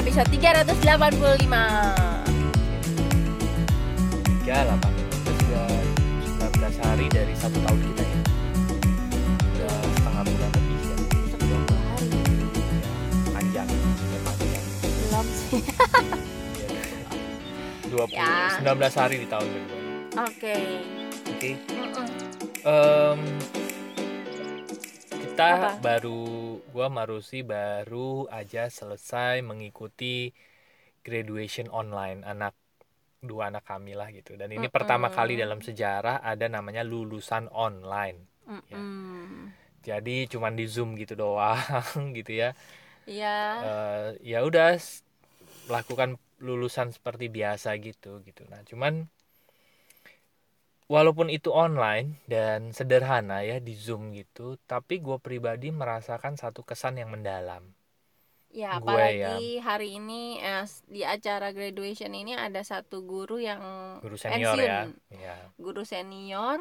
episode 385 tiga delapan itu sudah 19 hari dari satu tahun kita ya. Udah setengah bulan lebih ya. Hari? panjang ya, panjang Belum sih. Dua Ya. 19 hari di tahun kedua. Oke. Oke. Mm-mm. Em, kita Apa? baru gua Marusi baru aja selesai mengikuti graduation online anak dua anak kami lah gitu dan ini pertama Mm-mm. kali dalam sejarah ada namanya lulusan online Mm-mm. jadi cuman di zoom gitu doang gitu ya Iya Eh, ya udah lakukan lulusan seperti biasa gitu gitu nah cuman walaupun itu online dan sederhana ya di zoom gitu tapi gue pribadi merasakan satu kesan yang mendalam. Ya apalagi hari ini eh, di acara graduation ini ada satu guru yang guru senior ya pensiun. ya. Guru senior.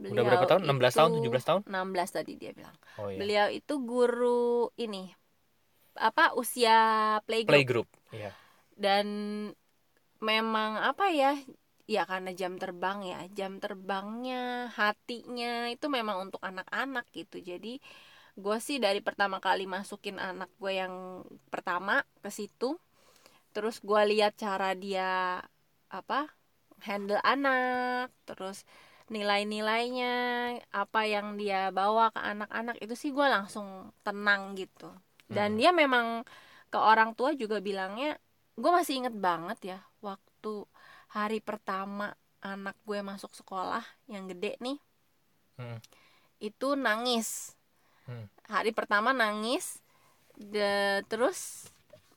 Udah berapa tahun? 16 tahun 17 tahun? 16 tadi dia bilang. Oh iya. Beliau itu guru ini apa usia playgroup. Playgroup ya dan memang apa ya ya karena jam terbang ya. Jam terbangnya hatinya itu memang untuk anak-anak gitu. Jadi gue sih dari pertama kali masukin anak gue yang pertama ke situ terus gue lihat cara dia apa handle anak terus nilai-nilainya apa yang dia bawa ke anak-anak itu sih gue langsung tenang gitu. Dan Hmm. dia memang ke orang tua juga bilangnya gue masih inget banget ya waktu hari pertama anak gue masuk sekolah yang gede nih Hmm. itu nangis. Hmm. hari pertama nangis de, terus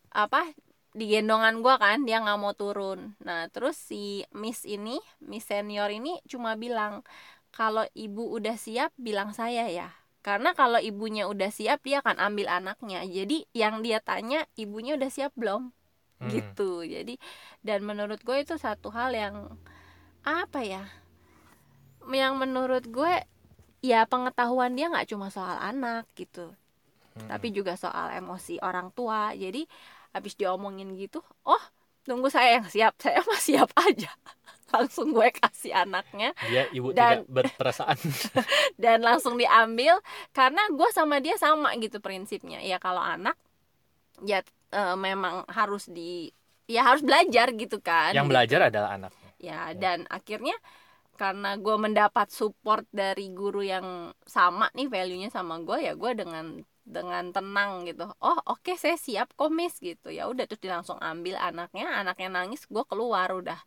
apa di gendongan gue kan dia nggak mau turun. Nah terus si miss ini miss senior ini cuma bilang kalau ibu udah siap bilang saya ya. Karena kalau ibunya udah siap dia akan ambil anaknya. Jadi yang dia tanya ibunya udah siap belum Hmm. gitu. Jadi dan menurut gue itu satu hal yang apa ya yang menurut gue ya pengetahuan dia nggak cuma soal anak gitu Hmm. tapi juga soal emosi orang tua. Jadi habis diomongin gitu oh tunggu saya yang siap saya mah siap aja. Langsung gue kasih anaknya. Dia ibu Dan- tidak berperasaan. dan langsung diambil karena gue sama dia sama gitu prinsipnya. Ya kalau anak ya eh, memang harus di ya harus belajar gitu kan. Yang belajar adalah anaknya. Ya dan akhirnya karena gue mendapat support dari guru yang sama nih value nya sama gue ya gue dengan dengan tenang gitu. Oh oke saya siap komis gitu. Ya udah terus langsung ambil anaknya anaknya nangis gue keluar udah.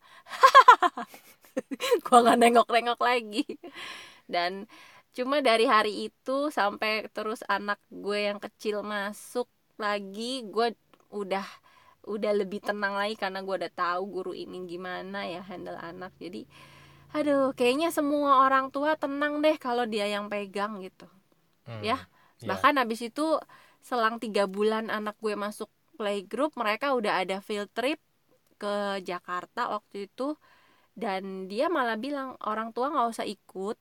Gue nggak nengok-nengok lagi. Dan cuma dari hari itu sampai terus anak gue yang kecil masuk lagi gue udah udah lebih tenang lagi karena gue udah tahu guru ini gimana ya handle anak jadi aduh kayaknya semua orang tua tenang deh kalau dia yang pegang gitu Hmm. Ya, Ya. bahkan habis itu selang tiga bulan anak gue masuk playgroup mereka udah ada field trip ke Jakarta waktu itu dan dia malah bilang orang tua nggak usah ikut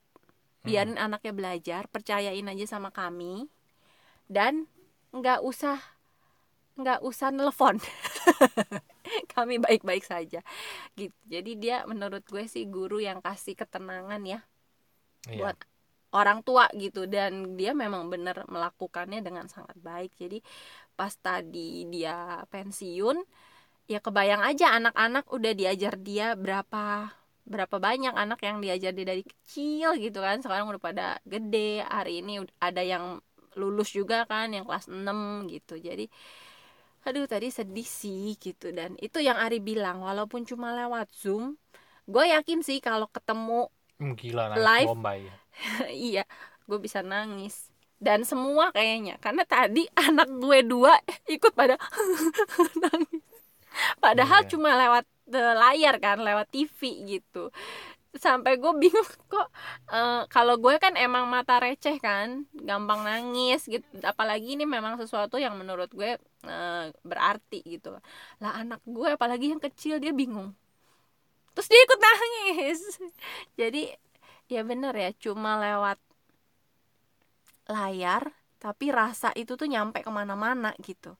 Hmm. biarin anaknya belajar percayain aja sama kami dan nggak usah nggak usah nelfon. Kami baik-baik saja. Gitu jadi dia menurut gue sih guru yang kasih ketenangan ya Iya. buat orang tua gitu. Dan dia memang benar melakukannya dengan sangat baik. Jadi pas tadi dia pensiun ya kebayang aja anak-anak udah diajar dia berapa berapa banyak anak yang diajar dia dari kecil gitu kan. Sekarang udah pada gede hari ini ada yang lulus juga kan yang kelas 6 gitu. Jadi aduh tadi sedih sih gitu dan itu yang Ari bilang walaupun cuma lewat Zoom gue yakin sih kalau ketemu Hmm, gila nangis Live. bombay iya gue bisa nangis dan semua kayaknya karena tadi anak gue dua ikut pada nangis padahal Iya. cuma lewat eh, layar kan lewat TV gitu sampai gue bingung kok eh, kalau gue kan emang mata receh kan gampang nangis gitu. Apalagi ini memang sesuatu yang menurut gue eh, berarti gitu. Lah anak gue apalagi yang kecil dia bingung. Terus dia ikut nangis. Jadi ya bener ya cuma lewat layar tapi rasa itu tuh nyampe ke mana-mana gitu.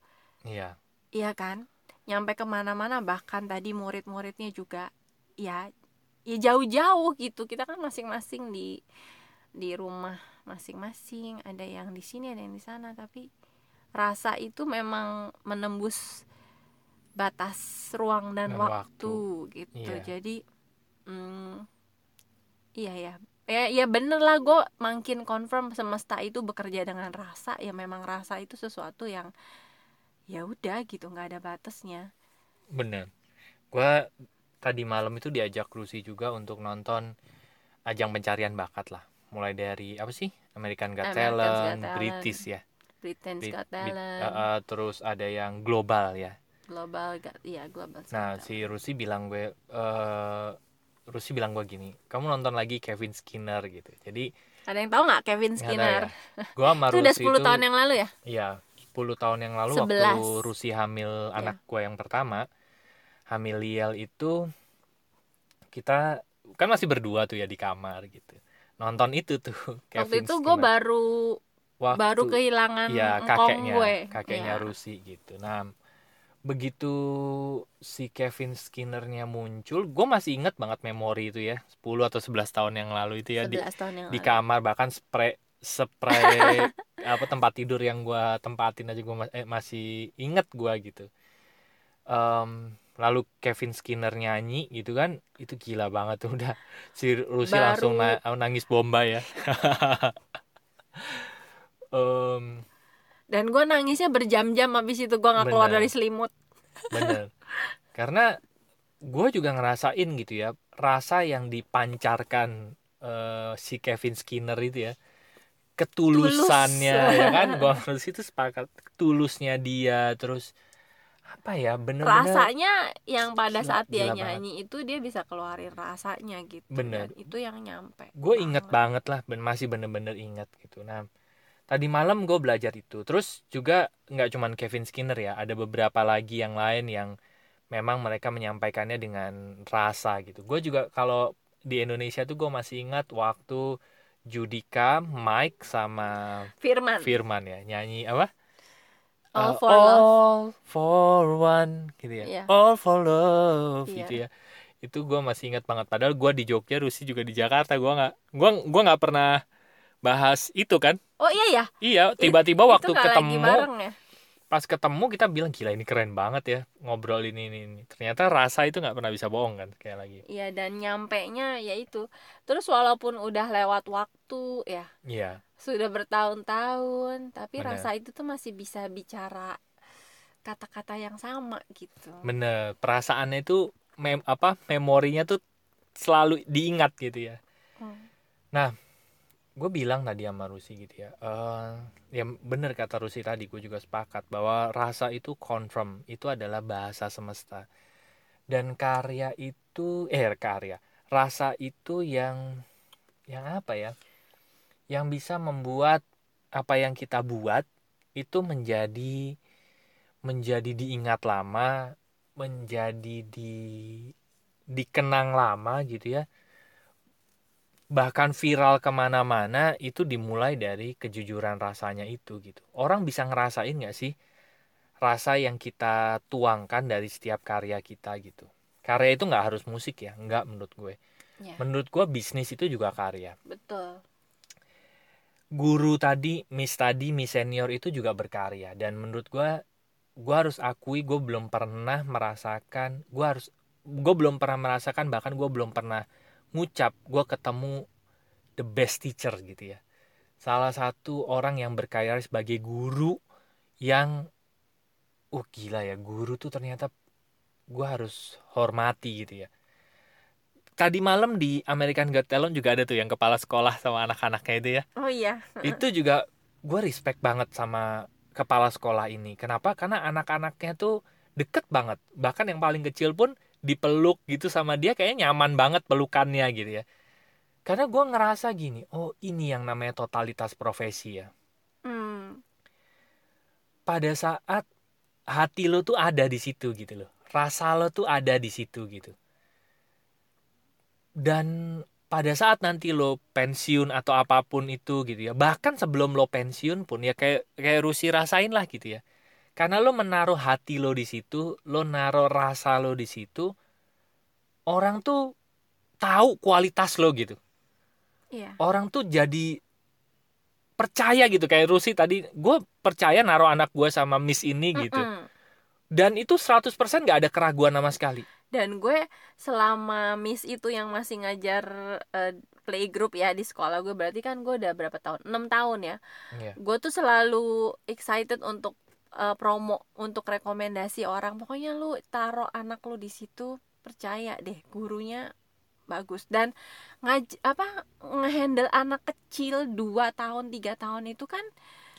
Iya. Iya kan? Nyampe ke mana-mana bahkan tadi murid-muridnya juga ya ya jauh-jauh gitu. Kita kan masing-masing di di rumah masing-masing. Ada yang di sini ada yang di sana. Tapi rasa itu memang menembus batas ruang dan, Dan waktu, waktu. gitu. Iya. jadi mm, iya ya ya ya bener lah. Gue makin confirm semesta itu bekerja dengan rasa. Ya memang rasa itu sesuatu yang ya udah gitu nggak ada batasnya. Bener. Gue tadi malam itu diajak Rusi juga untuk nonton ajang pencarian bakat lah. Mulai dari apa sih? American Got American's Got Talent, Talent. British ya. Britain's Brit- Got Talent. uh, uh, terus ada yang global ya. Global iya global nah si Rusi bilang gue eh Rusi bilang gue gini kamu nonton lagi Kevin Skinner gitu. Jadi ada yang tahu nggak Kevin Skinner? ya, gue sama itu udah 10 tahun yang lalu ya? Iya, 10 tahun yang lalu waktu 11. Rusi hamil Iya. anak gue yang pertama, hamil Liel itu kita kan masih berdua tuh ya di kamar gitu. Nonton itu tuh waktu Kevin itu gue baru Waktu- baru kehilangan ya kakeknya, gue kakeknya Iya. Rusi gitu. Nah, begitu si Kevin Skinnernya muncul, gue masih inget banget memori itu ya, 10 atau 11 tahun yang lalu itu ya di 11 tahun yang di lalu kamar bahkan spray spray apa tempat tidur yang gua tempatin aja ma- eh, masih inget gua gitu Em, lalu Kevin Skinner nyanyi gitu kan itu gila banget tuh. Udah si Rusi Baru- langsung na- nangis bomba ya. Em, dan gue nangisnya berjam-jam habis itu gue nggak keluar dari selimut. Bener. Karena gue juga ngerasain gitu ya rasa yang dipancarkan eh, si Kevin Skinner itu ya. Ketulusannya Tulus. ya kan gue harus itu sepakat. Tulusnya dia terus apa ya bener-bener rasanya yang pada saat dia gila banget. nyanyi itu dia bisa keluarin rasanya gitu Bener. dan itu yang nyampe gue inget banget lah ben masih bener-bener inget gitu. Nah tadi malam gue belajar itu. Terus juga nggak cuman Kevin Skinner ya ada beberapa lagi yang lain yang memang mereka menyampaikannya dengan rasa gitu. Gue juga kalau di Indonesia tuh gue masih ingat waktu Judika Mike sama Firman. Firman ya nyanyi apa All Uh, for love. all for one gitu ya. Iya. all for love Iya. gitu ya. Itu gue masih ingat banget. Padahal gue di Jogja Rusi juga di Jakarta. Gue nggak gua gua nggak pernah bahas itu kan? Oh iya ya iya tiba-tiba Itu waktu ketemu bareng ya. pas ketemu kita bilang gila ini keren banget ya ngobrol ini ini, ini. ternyata rasa itu nggak pernah bisa bohong kan kayak lagi. Iya dan nyampe nya ya itu. Terus walaupun udah lewat waktu ya. Iya sudah bertahun-tahun tapi Bener. rasa itu tuh masih bisa bicara kata-kata yang sama gitu bener perasaannya itu mem apa memorinya tuh selalu diingat gitu ya Hmm. gue bilang tadi sama Rusi gitu ya eh ya bener kata Rusi tadi gue juga sepakat bahwa rasa itu confirm itu adalah bahasa semesta dan karya itu eh karya rasa itu yang yang apa ya yang bisa membuat apa yang kita buat itu menjadi menjadi diingat lama menjadi di dikenang lama gitu ya. Bahkan viral ke mana-mana itu dimulai dari kejujuran rasanya itu gitu. Orang bisa ngerasain nggak sih rasa yang kita tuangkan dari setiap karya kita gitu? Karya itu nggak harus musik ya nggak menurut gue. Ya. Menurut gue bisnis itu juga karya. Betul guru tadi miss tadi miss senior itu juga berkarya. Dan menurut gue gue harus akui gue belum pernah merasakan gue harus gue belum pernah merasakan bahkan gue belum pernah ngucap gue ketemu the best teacher gitu ya. Salah satu orang yang berkarya sebagai guru yang uh gila ya guru tuh ternyata gue harus hormati gitu ya tadi malam di American Got Talent juga ada tuh yang kepala sekolah sama anak-anaknya itu ya. Oh iya. Itu juga gue respect banget sama kepala sekolah ini. Kenapa? Karena anak-anaknya tuh deket banget. Bahkan yang paling kecil pun dipeluk gitu sama dia kayaknya nyaman banget pelukannya gitu ya. Karena gue ngerasa gini oh ini yang namanya totalitas profesi ya. Hmm. pada saat hati lo tuh ada di situ gitu loh. Rasa lo tuh ada di situ gitu dan pada saat nanti lo pensiun atau apa pun itu gitu ya bahkan sebelum lo pensiun pun ya kayak kayak Rusi rasain lah gitu ya. Karena lo menaruh hati lo di situ lo naruh rasa lo di situ orang tuh tahu kualitas lo gitu. Iya. Orang tuh jadi percaya gitu. Kayak Rusi tadi gue percaya naruh anak gue sama Miss ini gitu. Mm-mm. Dan itu 100% nggak ada keraguan sama sekali. Dan gue selama miss itu yang masih ngajar eh, playgroup ya di sekolah gue berarti kan gue udah berapa tahun? Enam tahun ya. Iya. gue tuh selalu excited untuk eh, promo untuk rekomendasi orang. Pokoknya lu taruh anak lu di situ percaya deh gurunya bagus. Dan ngaj apa ngehandle anak kecil 2 tahun tiga tahun itu kan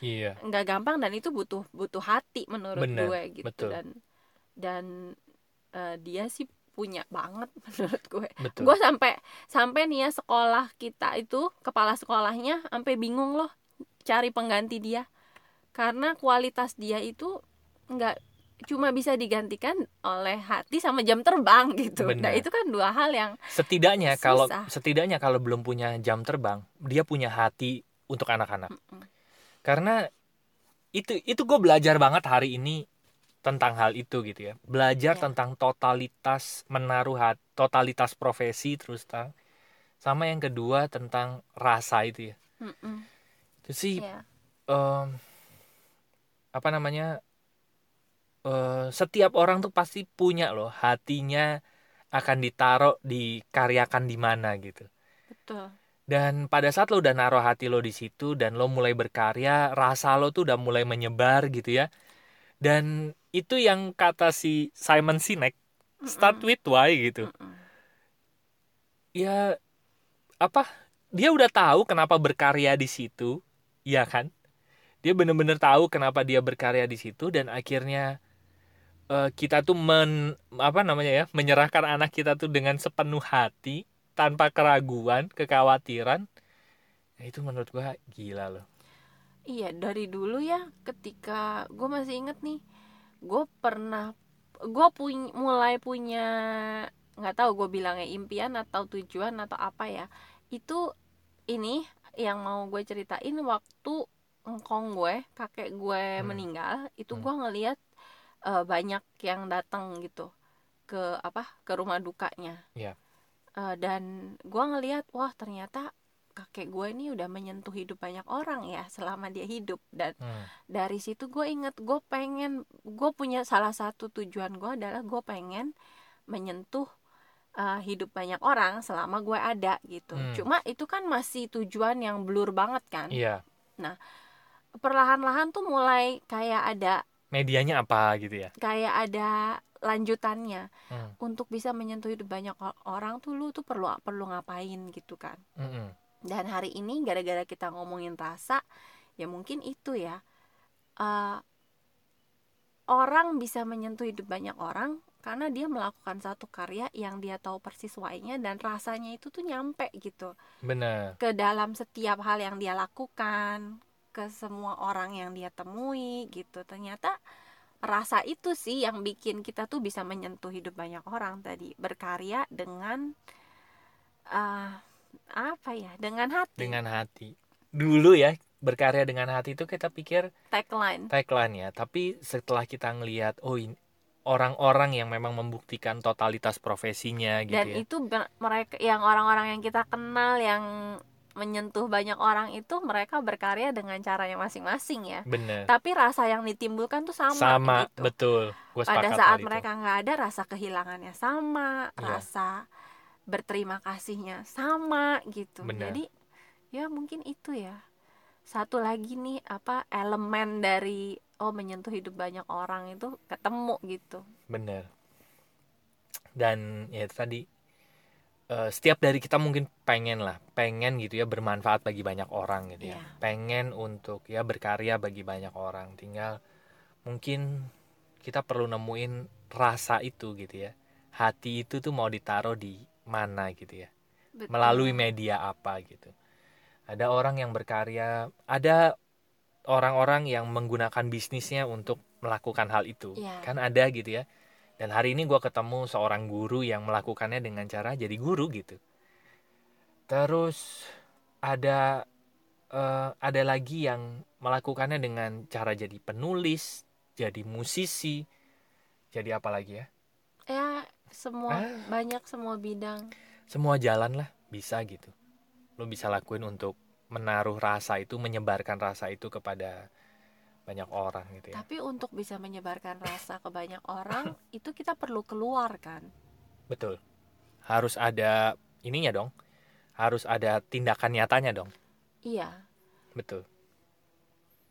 iya nggak gampang dan itu butuh butuh hati menurut Bener, gue gitu betul. dan dan eh, dia sih punya banget menurut gue betul gue sampai sampai nih ya sekolah kita itu kepala sekolahnya sampai bingung loh cari pengganti dia karena kualitas dia itu nggak cuma bisa digantikan oleh hati sama jam terbang gitu nah Benar. itu kan dua hal yang setidaknya kalau Susah. setidaknya kalau belum punya jam terbang dia punya hati untuk anak-anak Mm-mm. Karena itu itu gue belajar banget hari ini tentang hal itu gitu ya belajar Ya. tentang totalitas menaruh hat, totalitas profesi terus tang sama yang kedua tentang rasa itu ya Mm-mm. itu sih Iya. em, apa namanya eh, setiap orang tuh pasti punya loh hatinya akan ditaruh dikaryakan di mana gitu betul dan pada saat lo udah naruh hati lo di situ dan lo mulai berkarya rasa lo tuh udah mulai menyebar gitu ya. Dan itu yang kata si Simon Sinek start with why gitu. Ya apa? Dia udah tahu kenapa berkarya di situ ya kan? Dia bener-bener tahu kenapa dia berkarya di situ dan akhirnya eh, kita tuh men apa namanya ya menyerahkan anak kita tuh dengan sepenuh hati tanpa keraguan kekhawatiran ya itu menurut gua gila loh Iya dari dulu ya ketika gue masih inget nih gue pernah gue punya mulai punya nggak tahu gue bilangnya impian atau tujuan atau apa ya itu ini yang mau gue ceritain waktu engkong gue kakek gue Hmm. meninggal itu Hmm. gue ngeliat eh, banyak yang datang gitu ke apa ke rumah dukanya Iya. Eh, dan gue ngeliat wah ternyata kakek gue ini udah menyentuh hidup banyak orang ya selama dia hidup. Dan Hmm, dari situ gue inget gue pengen gue punya salah satu tujuan gue adalah gue pengen menyentuh uh, hidup banyak orang selama gue ada gitu. Hmm. cuma itu kan masih tujuan yang blur banget kan? Iya. Perlahan-lahan tuh mulai kayak ada medianya apa gitu ya? Kayak ada lanjutannya. Hmm, untuk bisa menyentuh hidup banyak orang tuh lu tuh perlu perlu ngapain gitu kan. Mm-mm. dan hari ini gara-gara kita ngomongin rasa ya mungkin itu ya. Eh, orang bisa menyentuh hidup banyak orang karena dia melakukan satu karya yang dia tahu persis why-nya dan rasanya itu tuh nyampe gitu. Bener ke dalam setiap hal yang dia lakukan ke semua orang yang dia temui gitu. Ternyata rasa itu sih yang bikin kita tuh bisa menyentuh hidup banyak orang tadi. Berkarya dengan eh, apa ya dengan hati. Dengan hati. Dulu ya berkarya dengan hati itu kita pikir tagline. tagline ya. Tapi setelah kita ngelihat oh ini orang-orang yang memang membuktikan totalitas profesinya gitu dan ya. itu mereka yang orang-orang yang kita kenal yang menyentuh banyak orang itu mereka berkarya dengan caranya masing-masing ya. Bener. Tapi rasa yang ditimbulkan tuh sama, sama gitu. betul. Gue pada saat mereka nggak ada rasa kehilangannya sama Iya. rasa berterima kasihnya sama gitu. Benar. jadi ya mungkin itu ya. Satu lagi nih apa elemen dari oh menyentuh hidup banyak orang itu ketemu gitu. Bener. Dan ya itu tadi eh, setiap dari kita mungkin pengen lah pengen gitu ya bermanfaat bagi banyak orang gitu ya Iya. pengen untuk ya berkarya bagi banyak orang tinggal mungkin kita perlu nemuin rasa itu gitu ya hati itu tuh mau ditaruh di mana gitu ya Betul. melalui media apa gitu. Ada orang yang berkarya, ada orang-orang yang menggunakan bisnisnya untuk melakukan hal itu, Iya. kan ada gitu ya. Dan hari ini gue ketemu seorang guru yang melakukannya dengan cara jadi guru gitu. Terus ada eh, ada lagi yang melakukannya dengan cara jadi penulis, jadi musisi jadi apa lagi ya ya semua Ah. banyak semua bidang semua jalan lah bisa gitu lo bisa lakuin untuk menaruh rasa itu menyebarkan rasa itu kepada banyak orang gitu ya. Tapi untuk bisa menyebarkan rasa ke banyak orang itu kita perlu keluar kan? Betul. Harus ada ininya dong. Harus ada tindakan nyatanya dong. Iya. Betul.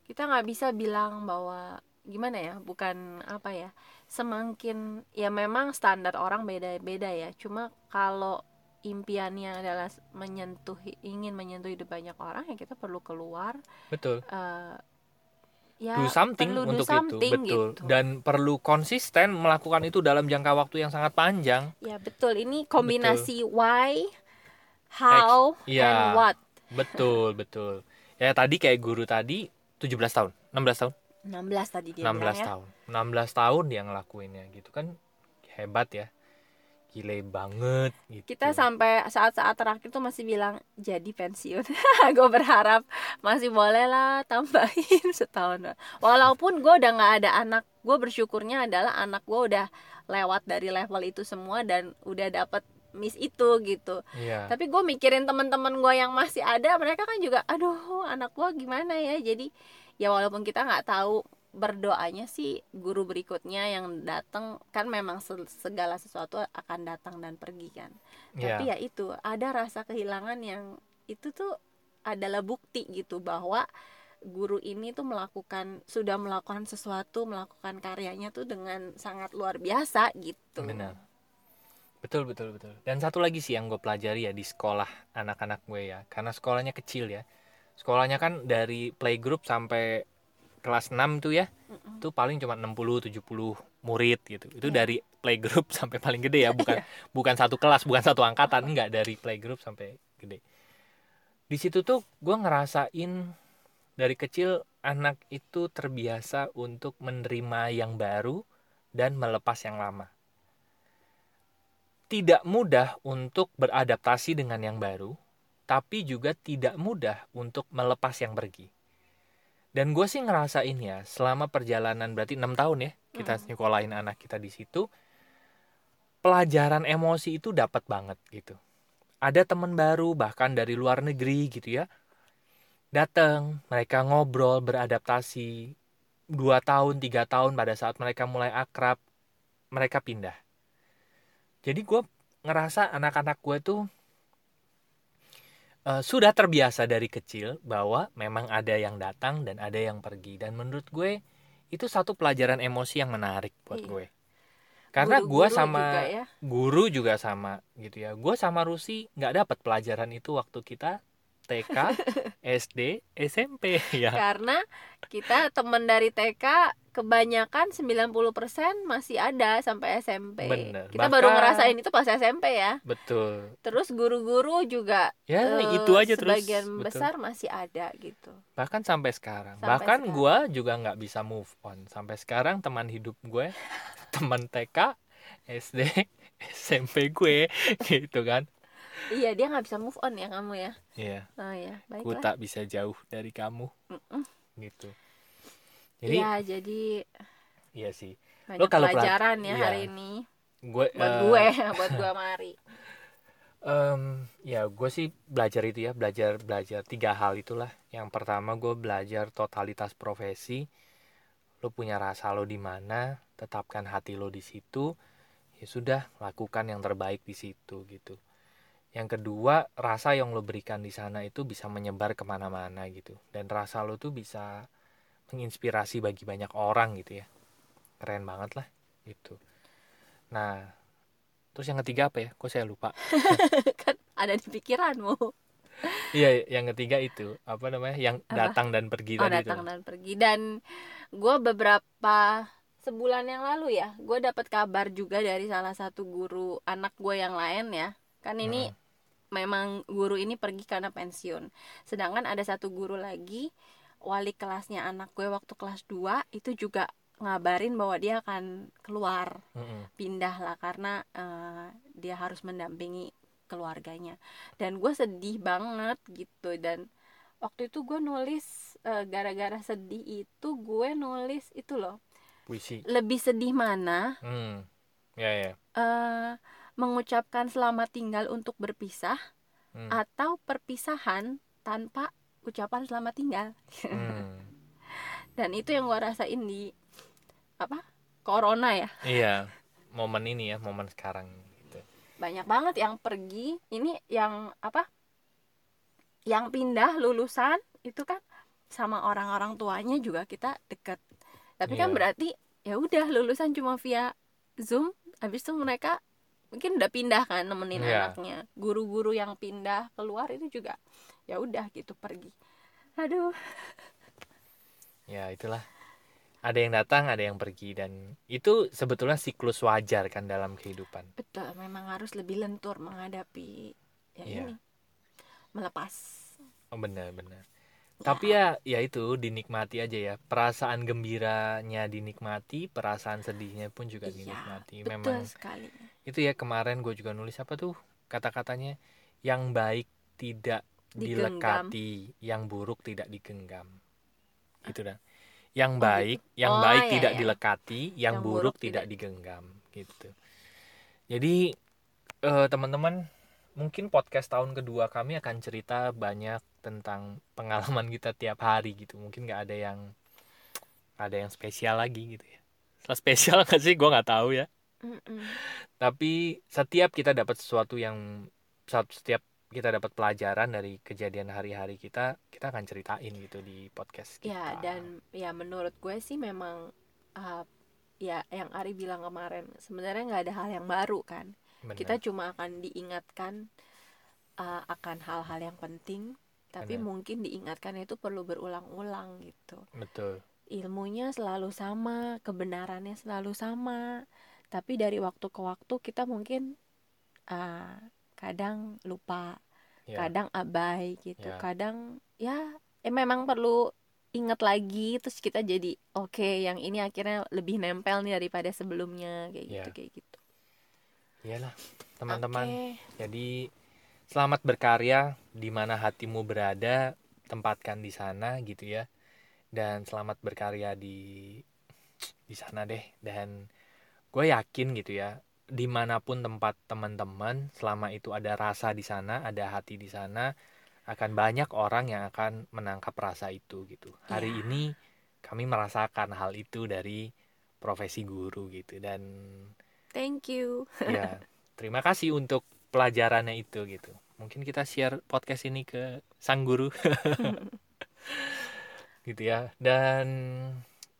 Kita nggak bisa bilang bahwa gimana ya bukan apa ya semakin ya memang standar orang beda-beda ya. Cuma kalau impiannya adalah menyentuh ingin menyentuh hidup banyak orang ya kita perlu keluar betul. eh, ya do something perlu do untuk something itu betul. gitu. dan perlu konsisten melakukan itu dalam jangka waktu yang sangat panjang. Ya betul. Ini kombinasi why how Iya. and what. Betul betul. Ya tadi kayak guru tadi 17 tahun. 16 tahun? 16 tadi dia 16 bilang ya. tahun. 16 tahun dia ngelakuinnya gitu kan. Hebat ya gile banget gitu. Kita sampai saat-saat terakhir tuh masih bilang jadi pensiun. Gue berharap masih boleh lah tambahin setahun. Walaupun gue udah nggak ada anak gue bersyukurnya adalah anak gue udah lewat dari level itu semua dan udah dapet miss itu gitu. Iya. Tapi gue mikirin teman-teman gue yang masih ada mereka kan juga aduh anak gue gimana ya? Jadi ya walaupun kita nggak tahu berdoanya sih guru berikutnya yang datang kan memang se- segala sesuatu akan datang dan pergi kan. Iya. tapi ya itu ada rasa kehilangan yang itu tuh adalah bukti gitu bahwa guru ini tuh melakukan sudah melakukan sesuatu melakukan karyanya tuh dengan sangat luar biasa gitu. Benar. Betul betul betul. Dan satu lagi sih yang gue pelajari ya di sekolah anak-anak gue ya. Karena sekolahnya kecil ya. Sekolahnya kan dari playgroup sampai kelas 6 tuh ya Mm-mm. itu paling cuma 60 70 murid gitu. Itu Iya. dari playgroup sampai paling gede ya bukan bukan satu kelas bukan satu angkatan enggak dari playgroup sampai gede. Di situ tuh gue ngerasain dari kecil anak itu terbiasa untuk menerima yang baru dan melepas yang lama. Tidak mudah untuk beradaptasi dengan yang baru tapi juga tidak mudah untuk melepas yang pergi dan gue sih ngerasain ya selama perjalanan berarti enam tahun ya kita Hmm. nyekolahin anak kita di situ pelajaran emosi itu dapat banget gitu ada teman baru bahkan dari luar negeri gitu ya datang mereka ngobrol beradaptasi dua tahun tiga tahun pada saat mereka mulai akrab mereka pindah jadi gue ngerasa anak-anak gue tuh eh, sudah terbiasa dari kecil bahwa memang ada yang datang dan ada yang pergi dan menurut gue itu satu pelajaran emosi yang menarik buat Iya. gue karena gue sama juga ya. guru juga sama gitu ya gue sama Rusi nggak dapat pelajaran itu waktu kita TK SD SMP ya karena kita teman dari TK kebanyakan 90% masih ada sampai SMP. Bener. Kita baru Bahkan- ngerasain itu pas SMP ya. betul Terus guru-guru juga ya eh, itu aja terus sebagian betul. besar masih ada gitu. bahkan sampai sekarang Sampai bahkan sekarang. gue juga nggak bisa move on sampai sekarang teman hidup gue teman TK SD SMP gue gitu kan Iya, dia nggak bisa move on ya kamu ya. Iya Oh ya, ku baiklah. tak bisa jauh dari kamu Mm-mm. gitu jadi Iya, jadi iya sih banyak kalau pelat- pelajaran ya iya. hari ini gue buat eh, gue, buat gue Mari. Em, ya gue sih belajar itu ya belajar belajar tiga hal itulah yang pertama gue belajar totalitas profesi lo punya rasa lo di mana tetapkan hati lo di situ ya sudah lakukan yang terbaik di situ gitu yang kedua rasa yang lo berikan di sana itu bisa menyebar ke mana-mana gitu dan rasa lo tuh bisa menginspirasi bagi banyak orang gitu ya keren banget lah gitu nah terus yang ketiga apa ya kok saya lupa kan ada di pikiranmu. Iya, yang ketiga itu apa namanya? Yang Apa? datang dan pergi Oh, tadi datang itu. dan pergi dan gue beberapa sebulan yang lalu ya, gue dapat kabar juga dari salah satu guru anak gue yang lain ya. Kan ini Hmm. Memang guru ini pergi karena pensiun. Sedangkan ada satu guru lagi wali kelasnya anak gue waktu kelas 2 itu juga ngabarin bahwa dia akan keluar Mm-mm. pindah lah karena eh, dia harus mendampingi keluarganya. Dan gue sedih banget gitu. Dan waktu itu gue nulis eh, gara-gara sedih itu gue nulis itu loh. Puisi. Lebih sedih mana? Hmm. Ya ya. Eh mengucapkan selamat tinggal untuk berpisah hmm. atau perpisahan tanpa ucapan selamat tinggal hmm. dan itu yang gua rasain di apa corona ya iya momen ini ya momen sekarang gitu banyak banget yang pergi ini yang apa yang pindah lulusan itu kan sama orang-orang tuanya juga kita deket tapi kan Iya. berarti ya udah lulusan cuma via zoom habis itu mereka mungkin udah pindah kan nemenin Iya. anaknya. Guru-guru yang pindah keluar itu juga ya udah gitu pergi. Aduh. Ya itulah. Ada yang datang ada yang pergi dan itu sebetulnya siklus wajar kan dalam kehidupan. Betul memang harus lebih lentur menghadapi ya Iya. ini. Melepas. Oh benar benar tapi ya ya itu dinikmati aja ya. Perasaan gembiranya dinikmati perasaan sedihnya pun juga Iya, dinikmati. betul memang sekali. itu ya kemarin gue juga nulis apa tuh kata-katanya yang baik tidak Digenggam. dilekati yang buruk tidak digenggam. Gitu dah. Yang Oh, baik yang Oh, baik iya, tidak iya. dilekati yang, Yang buruk, buruk tidak tidak- digenggam gitu. Jadi eh, teman-teman mungkin podcast tahun kedua kami akan cerita banyak tentang pengalaman kita tiap hari gitu. Mungkin nggak ada yang ada yang spesial lagi gitu ya. Setelah spesial nggak sih? Gue nggak tahu ya. Mm-mm. tapi setiap kita dapat sesuatu yang setiap kita dapat pelajaran dari kejadian hari-hari kita kita akan ceritain gitu di podcast kita. Ya dan ya menurut gue sih memang uh, ya yang Ari bilang kemarin sebenarnya nggak ada hal yang baru kan. Benar. Kita cuma akan diingatkan uh, akan hal-hal yang penting, tapi Benar. mungkin diingatkan itu perlu berulang-ulang gitu. betul Ilmunya selalu sama, kebenarannya selalu sama, tapi dari waktu ke waktu kita mungkin uh, kadang lupa, ya kadang abai gitu Ya. kadang ya eh memang perlu inget lagi terus kita jadi oke yang ini akhirnya lebih nempel nih daripada sebelumnya kayak gitu Ya. kayak gitu iyalah teman-teman. Oke. jadi selamat berkarya di mana hatimu berada tempatkan di sana gitu ya. Dan selamat berkarya di di sana deh. Dan gue yakin gitu ya di mana pun tempat teman-teman selama itu ada rasa di sana ada hati di sana akan banyak orang yang akan menangkap rasa itu gitu. Hari Iya. ini kami merasakan hal itu dari profesi guru gitu. Dan thank you. Ya terima kasih untuk pelajarannya itu gitu. Mungkin kita share podcast ini ke sang guru. Gitu ya. Dan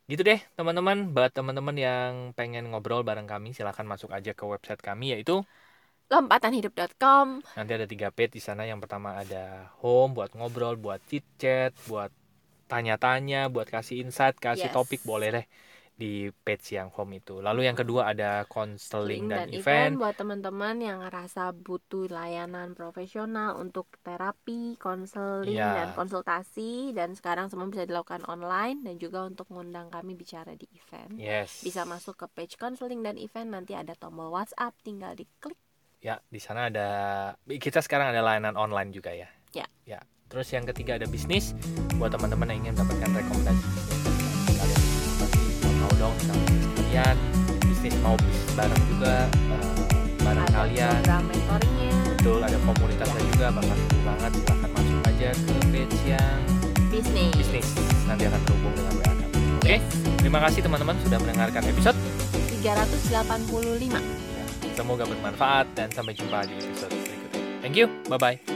gitu deh teman-teman. Buat teman-teman yang pengen ngobrol bareng kami silahkan masuk aja ke website kami yaitu lompatanhidup.com nanti ada tiga page di sana. Yang pertama ada home buat ngobrol buat chit chat buat tanya-tanya buat kasih insight kasih Yes. topik. Boleh deh di page yang home itu lalu yang kedua ada counseling link dan, dan event event buat teman-teman yang ngerasa butuh layanan profesional untuk terapi, konseling Iya. dan konsultasi dan sekarang semua bisa dilakukan online dan juga untuk mengundang kami bicara di event. yes Bisa masuk ke page konseling dan event nanti ada tombol WhatsApp tinggal diklik. Ya, di sana ada kita sekarang ada layanan online juga ya. Ya. Ya. Terus yang ketiga ada bisnis buat teman-teman yang ingin mendapatkan rekomendasi bisnis. Sama bisnis kalian, bisnis mau bisnis bareng juga eh, bareng Ada kalian. mentoringnya, Betul, ada komunitasnya juga bakal seru banget. Silahkan masuk aja ke page yang bisnis. bisnis. Nanti akan terhubung dengan WA kami. Oke, Yes. terima kasih teman-teman sudah mendengarkan episode. 385. Ya, semoga bermanfaat dan sampai jumpa di episode berikutnya. Thank you, bye bye.